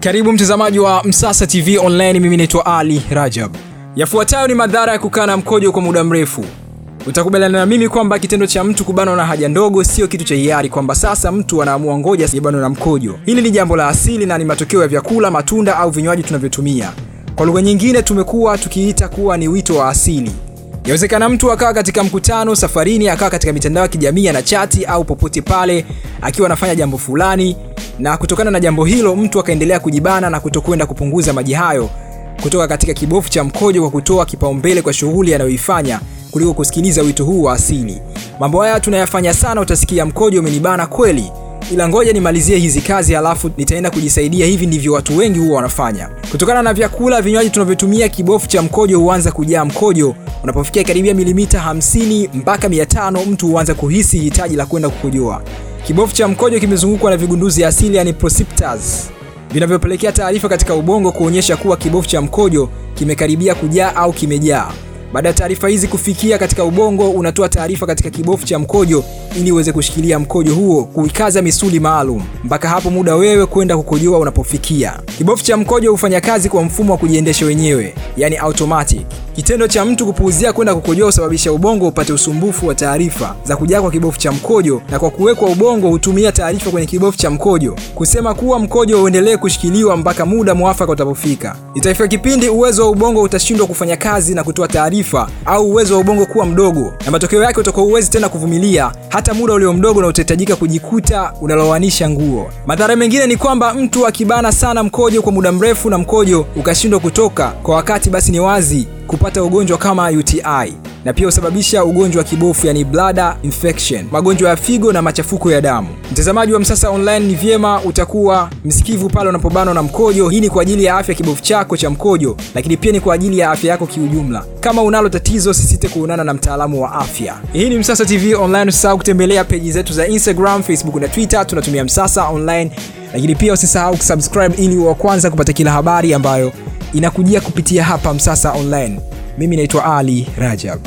Karibu mtazamaji wa Msasa TV Online, mimi naitwa Ali Rajab. Yafuatayo ni madhara ya kukaa na mkojo kwa muda mrefu. Utakubaliana na mimi kwamba kitendo cha mtu kubanwa na haja ndogo sio kitu cha hiari, kwamba sasa mtu anaamua ngoja sijabanwa na mkojo. Hili ni jambo la asili na ni matokeo ya vyakula, matunda au vinywaji tunavyotumia. Kwa lugha nyingine, tumekuwa tukiita kuwa ni wito wa asili. Yawezekana mtu akawa katika mkutano, safarini, akawa katika mitandao ya kijamii ana chati au popote pale akiwa anafanya jambo fulani, na kutokana na jambo hilo mtu akaendelea kujibana na kutokwenda kupunguza maji hayo kutoka katika kibofu cha mkojo kwa kutoa kipaumbele kwa shughuli anayoifanya kuliko kusikiliza wito huu wa asili. Mambo haya tunayafanya sana, utasikia mkojo umenibana kweli, ila ngoja nimalizie hizi kazi halafu nitaenda kujisaidia. Hivi ndivyo watu wengi huwa wanafanya. Kutokana na vyakula, vinywaji tunavyotumia, kibofu cha mkojo huanza kujaa mkojo. Unapofikia karibia milimita 50 mpaka 500, mtu huanza kuhisi hitaji la kwenda kukojoa. Kibofu cha mkojo kimezungukwa na vigunduzi asili, yani precipitors vinavyopelekea taarifa katika ubongo kuonyesha kuwa kibofu cha mkojo kimekaribia kujaa au kimejaa. Baada ya taarifa hizi kufikia katika ubongo, unatoa taarifa katika kibofu cha mkojo ili uweze kushikilia mkojo huo, kuikaza misuli maalum mpaka hapo muda wewe kwenda kukojoa unapofikia. Kibofu cha mkojo hufanya kazi kwa mfumo wa kujiendesha wenyewe, yani automatic. Kitendo cha mtu kupuuzia kwenda kukojoa husababisha ubongo upate usumbufu wa taarifa za kujaa kwa kibofu cha mkojo, na kwa kuwekwa ubongo hutumia taarifa kwenye kibofu cha mkojo kusema kuwa mkojo uendelee kushikiliwa mpaka muda mwafaka utapofika. Itafika kipindi uwezo wa ubongo utashindwa kufanya kazi na kutoa taarifa, au uwezo wa ubongo kuwa mdogo, na matokeo yake utakuwa huwezi tena kuvumilia hata muda ulio mdogo, na utahitajika kujikuta unalowanisha nguo. Madhara mengine ni kwamba mtu akibana sana mkojo kwa muda mrefu na mkojo ukashindwa kutoka kwa wakati, basi ni wazi kupata ugonjwa kama UTI na pia husababisha ugonjwa wa kibofu yani bladder infection, magonjwa ya figo na machafuko ya damu. Mtazamaji wa Msasa Online, ni vyema utakuwa msikivu pale unapobanwa na mkojo. Hii ni kwa ajili ya afya kibofu chako cha mkojo, lakini pia ni kwa ajili ya afya yako kiujumla. Kama unalo tatizo, sisite kuonana na mtaalamu wa afya. Hii ni Msasa TV Online. Usisahau kutembelea peji zetu za Instagram, Facebook na Twitter, tunatumia Msasa Online, lakini pia usisahau kusubscribe ili wa kwanza kupata kila habari ambayo inakujia kupitia hapa Msasa Online. Mimi naitwa Ali Rajab.